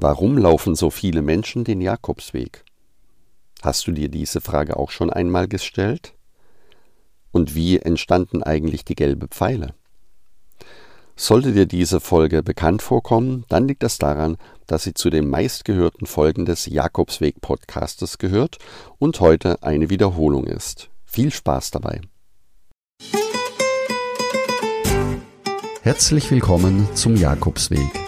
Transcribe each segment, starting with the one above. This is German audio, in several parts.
Warum laufen so viele Menschen den Jakobsweg? Hast du dir diese Frage auch schon einmal gestellt? Und wie entstanden eigentlich die gelbe Pfeile? Sollte dir diese Folge bekannt vorkommen, dann liegt das daran, dass sie zu den meistgehörten Folgen des Jakobsweg Podcastes gehört und heute eine Wiederholung ist. Viel Spaß dabei. Herzlich willkommen zum Jakobsweg.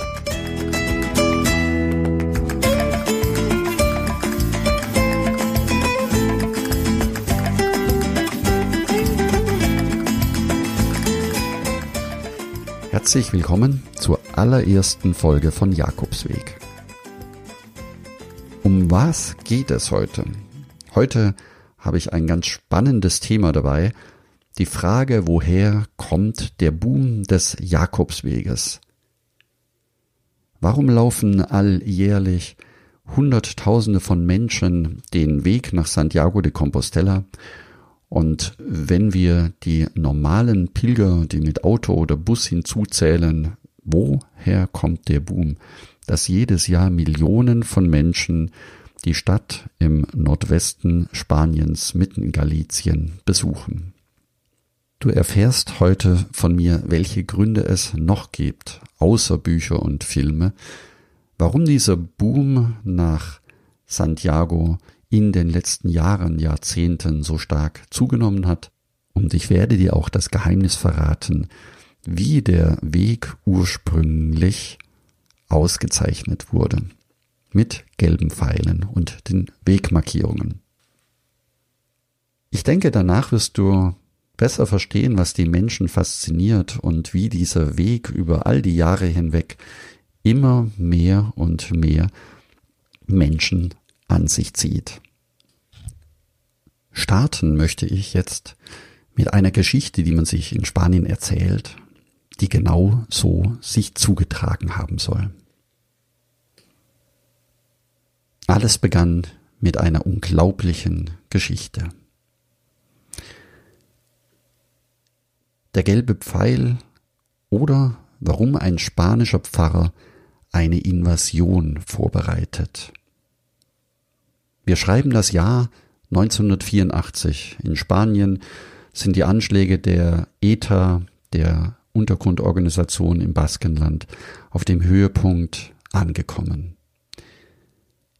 Herzlich willkommen zur allerersten Folge von Jakobsweg. Um was geht es heute? Heute habe ich ein ganz spannendes Thema dabei, die Frage, woher kommt der Boom des Jakobsweges? Warum laufen alljährlich Hunderttausende von Menschen den Weg nach Santiago de Compostela und wenn wir die normalen Pilger, die mit Auto oder Bus hinzuzählen, woher kommt der Boom, dass jedes Jahr Millionen von Menschen die Stadt im Nordwesten Spaniens mitten in Galizien besuchen? Du erfährst heute von mir, welche Gründe es noch gibt, außer Bücher und Filme, warum dieser Boom nach Santiago in den letzten Jahren, Jahrzehnten so stark zugenommen hat. Und ich werde dir auch das Geheimnis verraten, wie der Weg ursprünglich ausgezeichnet wurde. Mit gelben Pfeilen und den Wegmarkierungen. Ich denke, danach wirst du besser verstehen, was die Menschen fasziniert und wie dieser Weg über all die Jahre hinweg immer mehr und mehr Menschen an sich zieht. Starten möchte ich jetzt mit einer Geschichte, die man sich in Spanien erzählt, die genau so sich zugetragen haben soll. Alles begann mit einer unglaublichen Geschichte. Der gelbe Pfeil oder warum ein spanischer Pfarrer eine Invasion vorbereitet. Wir schreiben das Jahr 1984. In Spanien sind die Anschläge der ETA, der Untergrundorganisation im Baskenland, auf dem Höhepunkt angekommen.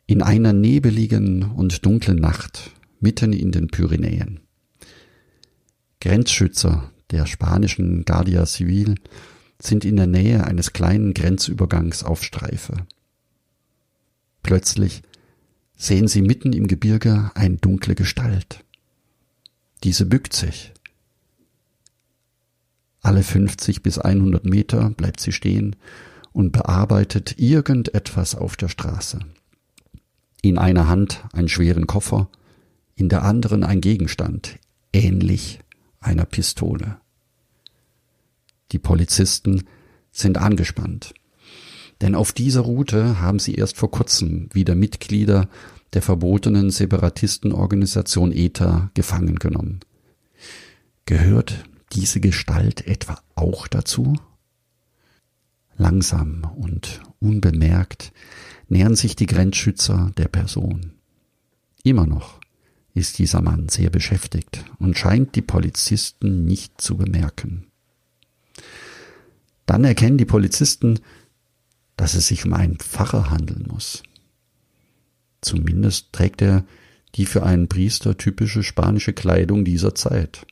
In einer nebeligen und dunklen Nacht mitten in den Pyrenäen. Grenzschützer der spanischen Guardia Civil sind in der Nähe eines kleinen Grenzübergangs auf Streife. Plötzlich sehen sie mitten im Gebirge eine dunkle Gestalt. Diese bückt sich. Alle 50 bis 100 Meter bleibt sie stehen und bearbeitet irgendetwas auf der Straße. In einer Hand einen schweren Koffer, in der anderen ein Gegenstand, ähnlich einer Pistole. Die Polizisten sind angespannt. Denn auf dieser Route haben sie erst vor kurzem wieder Mitglieder der verbotenen Separatistenorganisation ETA gefangen genommen. Gehört diese Gestalt etwa auch dazu? Langsam und unbemerkt nähern sich die Grenzschützer der Person. Immer noch ist dieser Mann sehr beschäftigt und scheint die Polizisten nicht zu bemerken. Dann erkennen die Polizisten, dass es sich um einen Pfarrer handeln muss. Zumindest trägt er die für einen Priester typische spanische Kleidung dieser Zeit.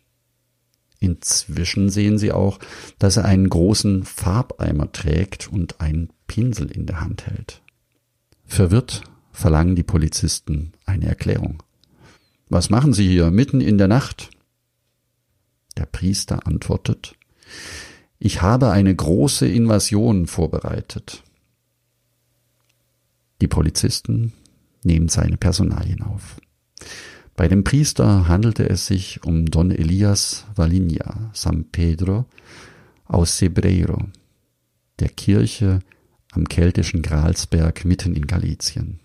Inzwischen sehen sie auch, dass er einen großen Farbeimer trägt und einen Pinsel in der Hand hält. Verwirrt verlangen die Polizisten eine Erklärung. Was machen Sie hier mitten in der Nacht? Der Priester antwortet, ich habe eine große Invasion vorbereitet. Die Polizisten nehmen seine Personalien auf. Bei dem Priester handelte es sich um Don Elias Valinha San Pedro aus Sebreiro, der Kirche am keltischen Gralsberg mitten in Galizien.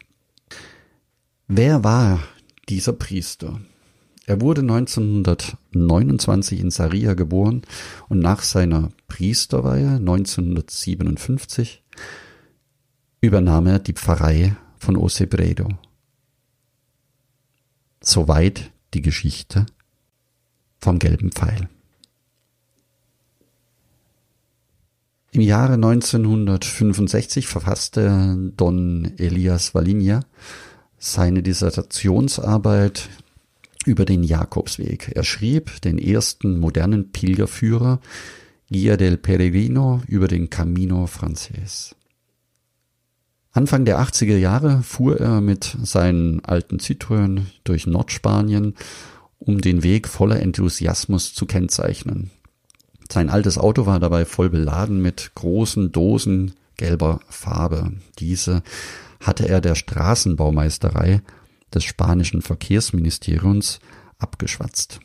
Wer war dieser Priester? Er wurde 1929 in Saria geboren und nach seiner Priesterweihe 1957 übernahm er die Pfarrei von Osebredo. Soweit die Geschichte vom gelben Pfeil. Im Jahre 1965 verfasste Don Elias Valinia seine Dissertationsarbeit über den Jakobsweg. Er schrieb den ersten modernen Pilgerführer Guia del Peregrino über den Camino Frances. Anfang der 80er Jahre fuhr er mit seinen alten Citroën durch Nordspanien, um den Weg voller Enthusiasmus zu kennzeichnen. Sein altes Auto war dabei voll beladen mit großen Dosen gelber Farbe. Diese hatte er der Straßenbaumeisterei des spanischen Verkehrsministeriums abgeschwatzt.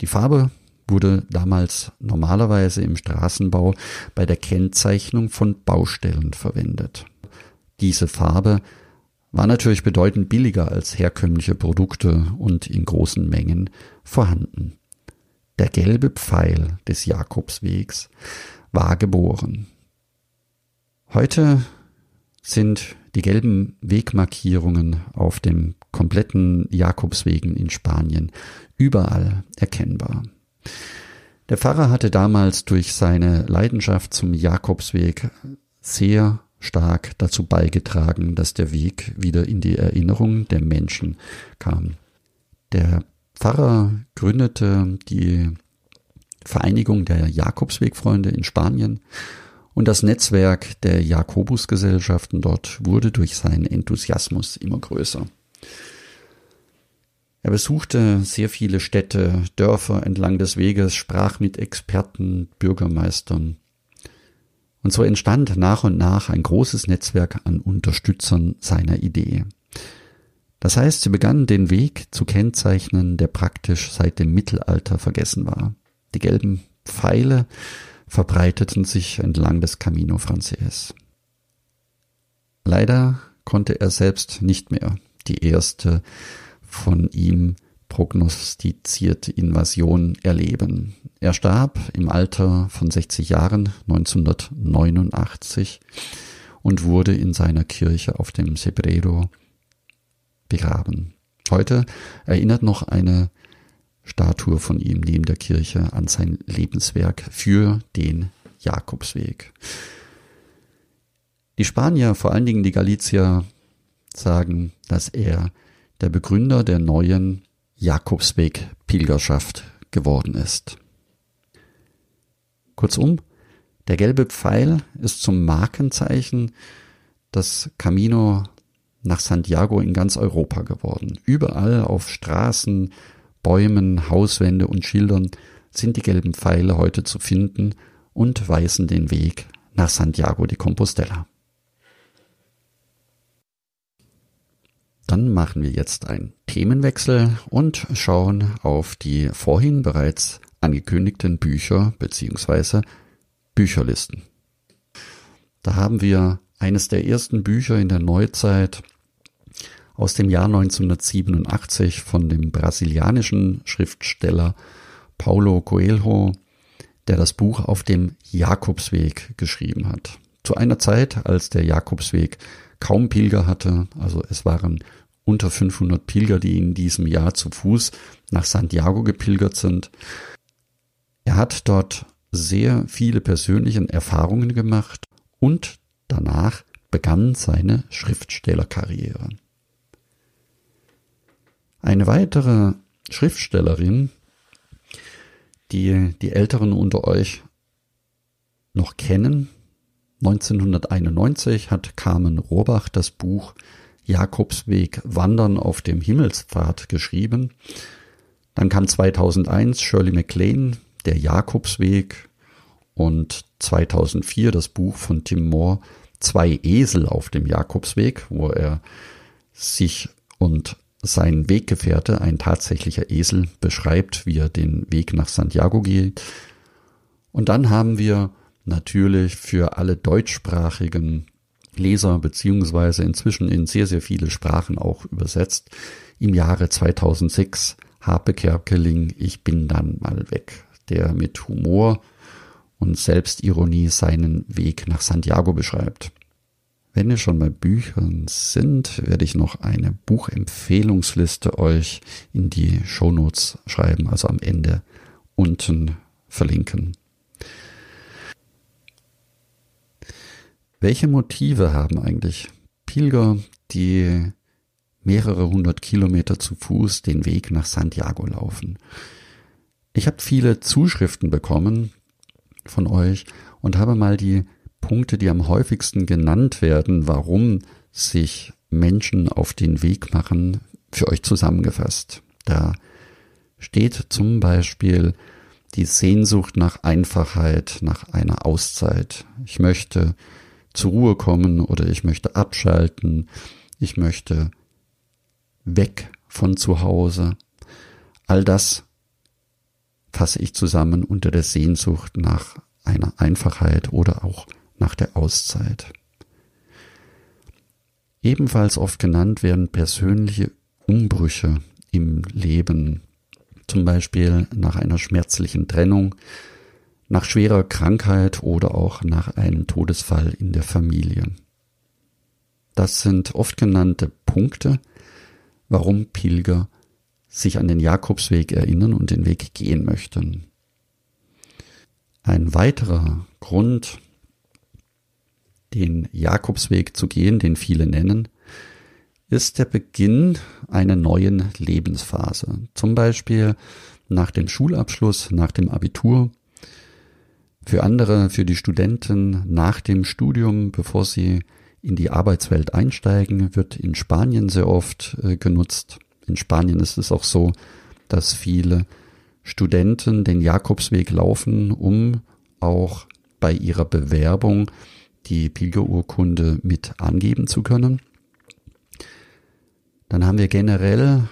Die Farbe wurde damals normalerweise im Straßenbau bei der Kennzeichnung von Baustellen verwendet. Diese Farbe war natürlich bedeutend billiger als herkömmliche Produkte und in großen Mengen vorhanden. Der gelbe Pfeil des Jakobswegs war geboren. Heute sind die gelben Wegmarkierungen auf dem kompletten Jakobswegen in Spanien überall erkennbar. Der Pfarrer hatte damals durch seine Leidenschaft zum Jakobsweg sehr stark dazu beigetragen, dass der Weg wieder in die Erinnerung der Menschen kam. Der Pfarrer gründete die Vereinigung der Jakobswegfreunde in Spanien und das Netzwerk der Jakobusgesellschaften dort wurde durch seinen Enthusiasmus immer größer. Er besuchte sehr viele Städte, Dörfer entlang des Weges, sprach mit Experten, Bürgermeistern. Und so entstand nach und nach ein großes Netzwerk an Unterstützern seiner Idee. Das heißt, sie begannen den Weg zu kennzeichnen, der praktisch seit dem Mittelalter vergessen war. Die gelben Pfeile verbreiteten sich entlang des Camino Frances. Leider konnte er selbst nicht mehr die erste von ihm prognostizierte Invasion erleben. Er starb im Alter von 60 Jahren 1989 und wurde in seiner Kirche auf dem Sebrero begraben. Heute erinnert noch eine Statue von ihm neben der Kirche an sein Lebenswerk für den Jakobsweg. Die Spanier, vor allen Dingen die Galizier, sagen, dass er der Begründer der neuen Jakobsweg-Pilgerschaft geworden ist. Kurzum, der gelbe Pfeil ist zum Markenzeichen des Camino nach Santiago in ganz Europa geworden. Überall auf Straßen, Bäumen, Hauswände und Schildern sind die gelben Pfeile heute zu finden und weisen den Weg nach Santiago de Compostela. Dann machen wir jetzt einen Themenwechsel und schauen auf die vorhin bereits angekündigten Bücher bzw. Bücherlisten. Da haben wir eines der ersten Bücher in der Neuzeit aus dem Jahr 1987 von dem brasilianischen Schriftsteller Paulo Coelho, der das Buch auf dem Jakobsweg geschrieben hat. Zu einer Zeit, als der Jakobsweg kaum Pilger hatte, also es waren unter 500 Pilger, die in diesem Jahr zu Fuß nach Santiago gepilgert sind. Er hat dort sehr viele persönliche Erfahrungen gemacht und danach begann seine Schriftstellerkarriere. Eine weitere Schriftstellerin, die die Älteren unter euch noch kennen, 1991 hat Carmen Rohrbach das Buch Jakobsweg Wandern auf dem Himmelspfad geschrieben. Dann kam 2001 Shirley MacLaine, Der Jakobsweg und 2004 das Buch von Tim Moore Zwei Esel auf dem Jakobsweg, wo er sich und sein Weggefährte, ein tatsächlicher Esel, beschreibt, wie er den Weg nach Santiago geht. Und dann haben wir natürlich für alle deutschsprachigen Leser beziehungsweise inzwischen in sehr, sehr viele Sprachen auch übersetzt. Im Jahre 2006 Harpe Kerkeling, ich bin dann mal weg, der mit Humor und Selbstironie seinen Weg nach Santiago beschreibt. Wenn wir schon bei Büchern sind, werde ich noch eine Buchempfehlungsliste euch in die Shownotes schreiben, also am Ende unten verlinken. Welche Motive haben eigentlich Pilger, die mehrere hundert Kilometer zu Fuß den Weg nach Santiago laufen? Ich habe viele Zuschriften bekommen von euch und habe mal die Punkte, die am häufigsten genannt werden, warum sich Menschen auf den Weg machen, für euch zusammengefasst. Da steht zum Beispiel die Sehnsucht nach Einfachheit, nach einer Auszeit. Ich möchte zur Ruhe kommen oder ich möchte abschalten, ich möchte weg von zu Hause. All das fasse ich zusammen unter der Sehnsucht nach einer Einfachheit oder auch nach der Auszeit. Ebenfalls oft genannt werden persönliche Umbrüche im Leben, zum Beispiel nach einer schmerzlichen Trennung, nach schwerer Krankheit oder auch nach einem Todesfall in der Familie. Das sind oft genannte Punkte, warum Pilger sich an den Jakobsweg erinnern und den Weg gehen möchten. Ein weiterer Grund, den Jakobsweg zu gehen, den viele nennen, ist der Beginn einer neuen Lebensphase. Zum Beispiel nach dem Schulabschluss, nach dem Abitur für andere, für die Studenten nach dem Studium, bevor sie in die Arbeitswelt einsteigen, wird in Spanien sehr oft äh, genutzt. In Spanien ist es auch so, dass viele Studenten den Jakobsweg laufen, um auch bei ihrer Bewerbung die Pilgerurkunde mit angeben zu können. Dann haben wir generell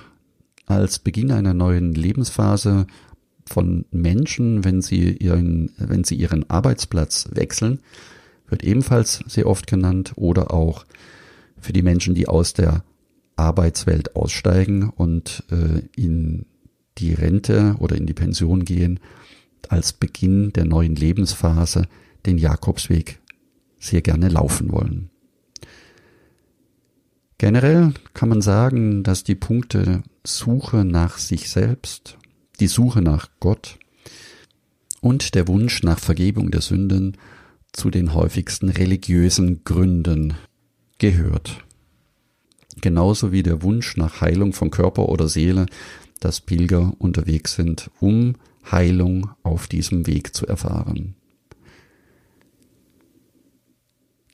als Beginn einer neuen Lebensphase von Menschen, wenn sie ihren, wenn sie ihren Arbeitsplatz wechseln, wird ebenfalls sehr oft genannt oder auch für die Menschen, die aus der Arbeitswelt aussteigen und äh, in die Rente oder in die Pension gehen, als Beginn der neuen Lebensphase den Jakobsweg sehr gerne laufen wollen. Generell kann man sagen, dass die Punkte Suche nach sich selbst, die Suche nach Gott und der Wunsch nach Vergebung der Sünden zu den häufigsten religiösen Gründen gehört. Genauso wie der Wunsch nach Heilung von Körper oder Seele, dass Pilger unterwegs sind, um Heilung auf diesem Weg zu erfahren.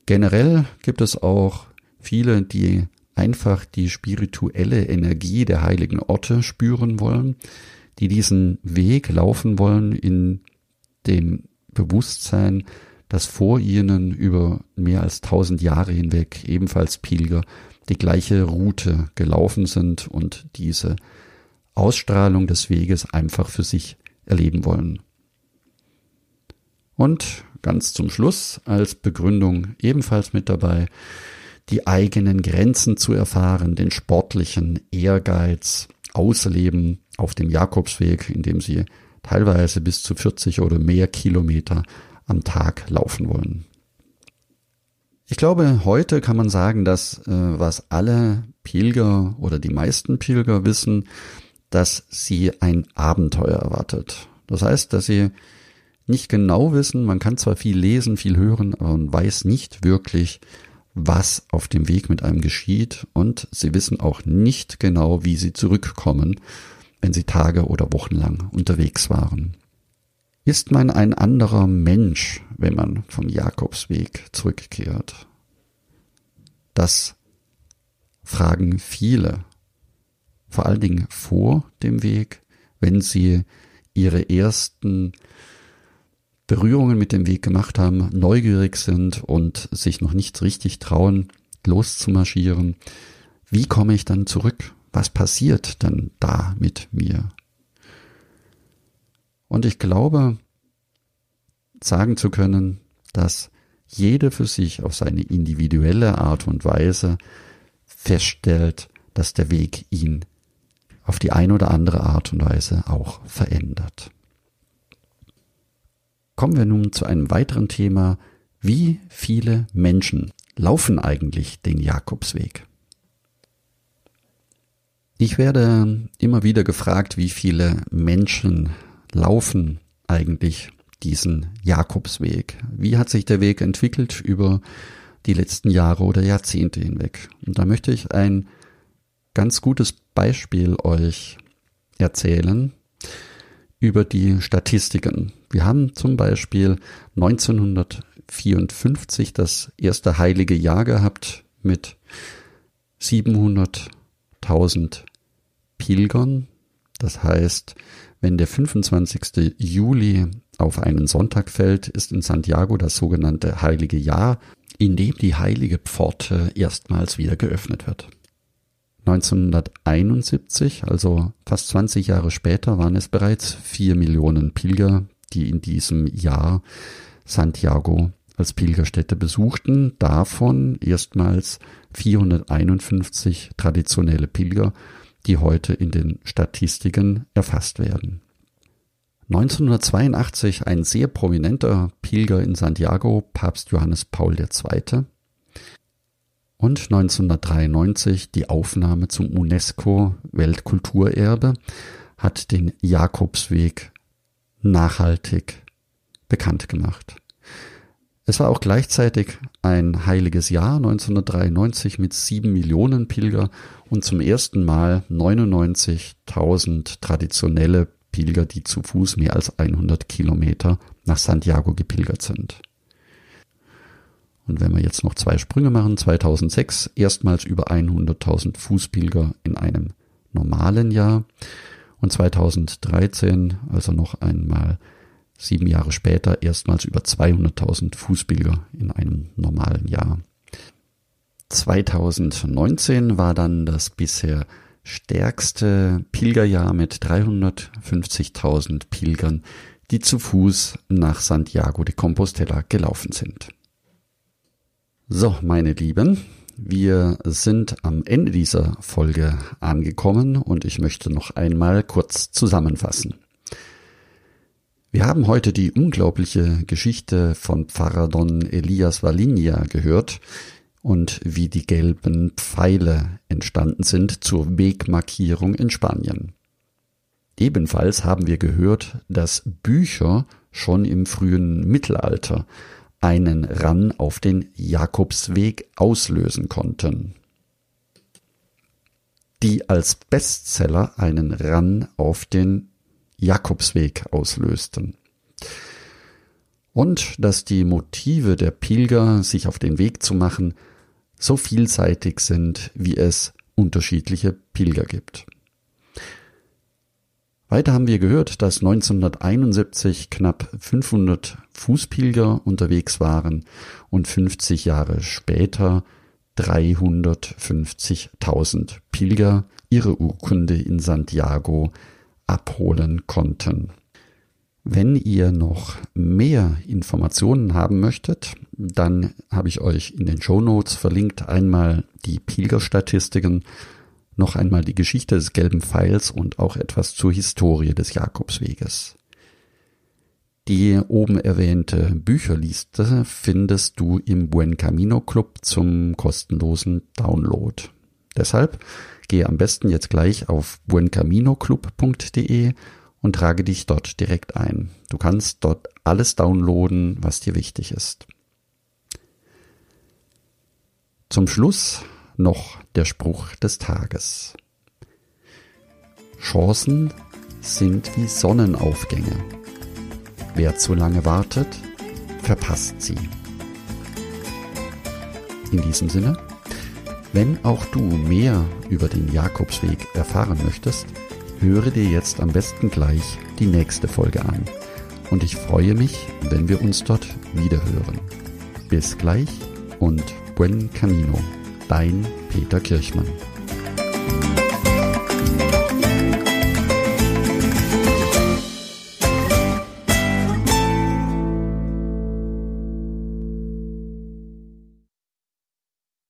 Generell gibt es auch viele, die einfach die spirituelle Energie der heiligen Orte spüren wollen, die diesen Weg laufen wollen in dem Bewusstsein, dass vor ihnen über mehr als tausend Jahre hinweg ebenfalls Pilger die gleiche Route gelaufen sind und diese Ausstrahlung des Weges einfach für sich erleben wollen. Und ganz zum Schluss als Begründung ebenfalls mit dabei, die eigenen Grenzen zu erfahren, den sportlichen Ehrgeiz ausleben, auf dem Jakobsweg, in dem sie teilweise bis zu 40 oder mehr Kilometer am Tag laufen wollen. Ich glaube, heute kann man sagen, dass äh, was alle Pilger oder die meisten Pilger wissen, dass sie ein Abenteuer erwartet. Das heißt, dass sie nicht genau wissen, man kann zwar viel lesen, viel hören, aber man weiß nicht wirklich, was auf dem Weg mit einem geschieht und sie wissen auch nicht genau, wie sie zurückkommen wenn sie Tage oder Wochen lang unterwegs waren. Ist man ein anderer Mensch, wenn man vom Jakobsweg zurückkehrt? Das fragen viele, vor allen Dingen vor dem Weg, wenn sie ihre ersten Berührungen mit dem Weg gemacht haben, neugierig sind und sich noch nicht richtig trauen, loszumarschieren. Wie komme ich dann zurück? Was passiert dann da mit mir? Und ich glaube, sagen zu können, dass jeder für sich auf seine individuelle Art und Weise feststellt, dass der Weg ihn auf die eine oder andere Art und Weise auch verändert. Kommen wir nun zu einem weiteren Thema. Wie viele Menschen laufen eigentlich den Jakobsweg? Ich werde immer wieder gefragt, wie viele Menschen laufen eigentlich diesen Jakobsweg? Wie hat sich der Weg entwickelt über die letzten Jahre oder Jahrzehnte hinweg? Und da möchte ich ein ganz gutes Beispiel euch erzählen über die Statistiken. Wir haben zum Beispiel 1954 das erste heilige Jahr gehabt mit 700.000 Pilgern. Das heißt, wenn der 25. Juli auf einen Sonntag fällt, ist in Santiago das sogenannte heilige Jahr, in dem die heilige Pforte erstmals wieder geöffnet wird. 1971, also fast 20 Jahre später, waren es bereits vier Millionen Pilger, die in diesem Jahr Santiago als Pilgerstätte besuchten, davon erstmals 451 traditionelle Pilger, die heute in den Statistiken erfasst werden. 1982 ein sehr prominenter Pilger in Santiago, Papst Johannes Paul II. Und 1993 die Aufnahme zum UNESCO Weltkulturerbe hat den Jakobsweg nachhaltig bekannt gemacht. Es war auch gleichzeitig ein heiliges Jahr 1993 mit sieben Millionen Pilger und zum ersten Mal 99.000 traditionelle Pilger, die zu Fuß mehr als 100 Kilometer nach Santiago gepilgert sind. Und wenn wir jetzt noch zwei Sprünge machen, 2006 erstmals über 100.000 Fußpilger in einem normalen Jahr und 2013, also noch einmal sieben Jahre später, erstmals über 200.000 Fußpilger in einem normalen Jahr. 2019 war dann das bisher stärkste Pilgerjahr mit 350.000 Pilgern, die zu Fuß nach Santiago de Compostela gelaufen sind. So, meine Lieben, wir sind am Ende dieser Folge angekommen und ich möchte noch einmal kurz zusammenfassen. Wir haben heute die unglaubliche Geschichte von Pfarrer Don Elias Valinja gehört, und wie die gelben Pfeile entstanden sind zur Wegmarkierung in Spanien. Ebenfalls haben wir gehört, dass Bücher schon im frühen Mittelalter einen Ran auf den Jakobsweg auslösen konnten, die als Bestseller einen Ran auf den Jakobsweg auslösten und dass die Motive der Pilger, sich auf den Weg zu machen, so vielseitig sind, wie es unterschiedliche Pilger gibt. Weiter haben wir gehört, dass 1971 knapp 500 Fußpilger unterwegs waren und 50 Jahre später 350.000 Pilger ihre Urkunde in Santiago abholen konnten. Wenn ihr noch mehr Informationen haben möchtet, dann habe ich euch in den Show Notes verlinkt einmal die Pilgerstatistiken, noch einmal die Geschichte des gelben Pfeils und auch etwas zur Historie des Jakobsweges. Die oben erwähnte Bücherliste findest du im Buen Camino Club zum kostenlosen Download. Deshalb gehe am besten jetzt gleich auf buencaminoclub.de und trage dich dort direkt ein. Du kannst dort alles downloaden, was dir wichtig ist. Zum Schluss noch der Spruch des Tages. Chancen sind wie Sonnenaufgänge. Wer zu lange wartet, verpasst sie. In diesem Sinne, wenn auch du mehr über den Jakobsweg erfahren möchtest, höre dir jetzt am besten gleich die nächste Folge an. Und ich freue mich, wenn wir uns dort wiederhören. Bis gleich und buen camino, dein Peter Kirchmann.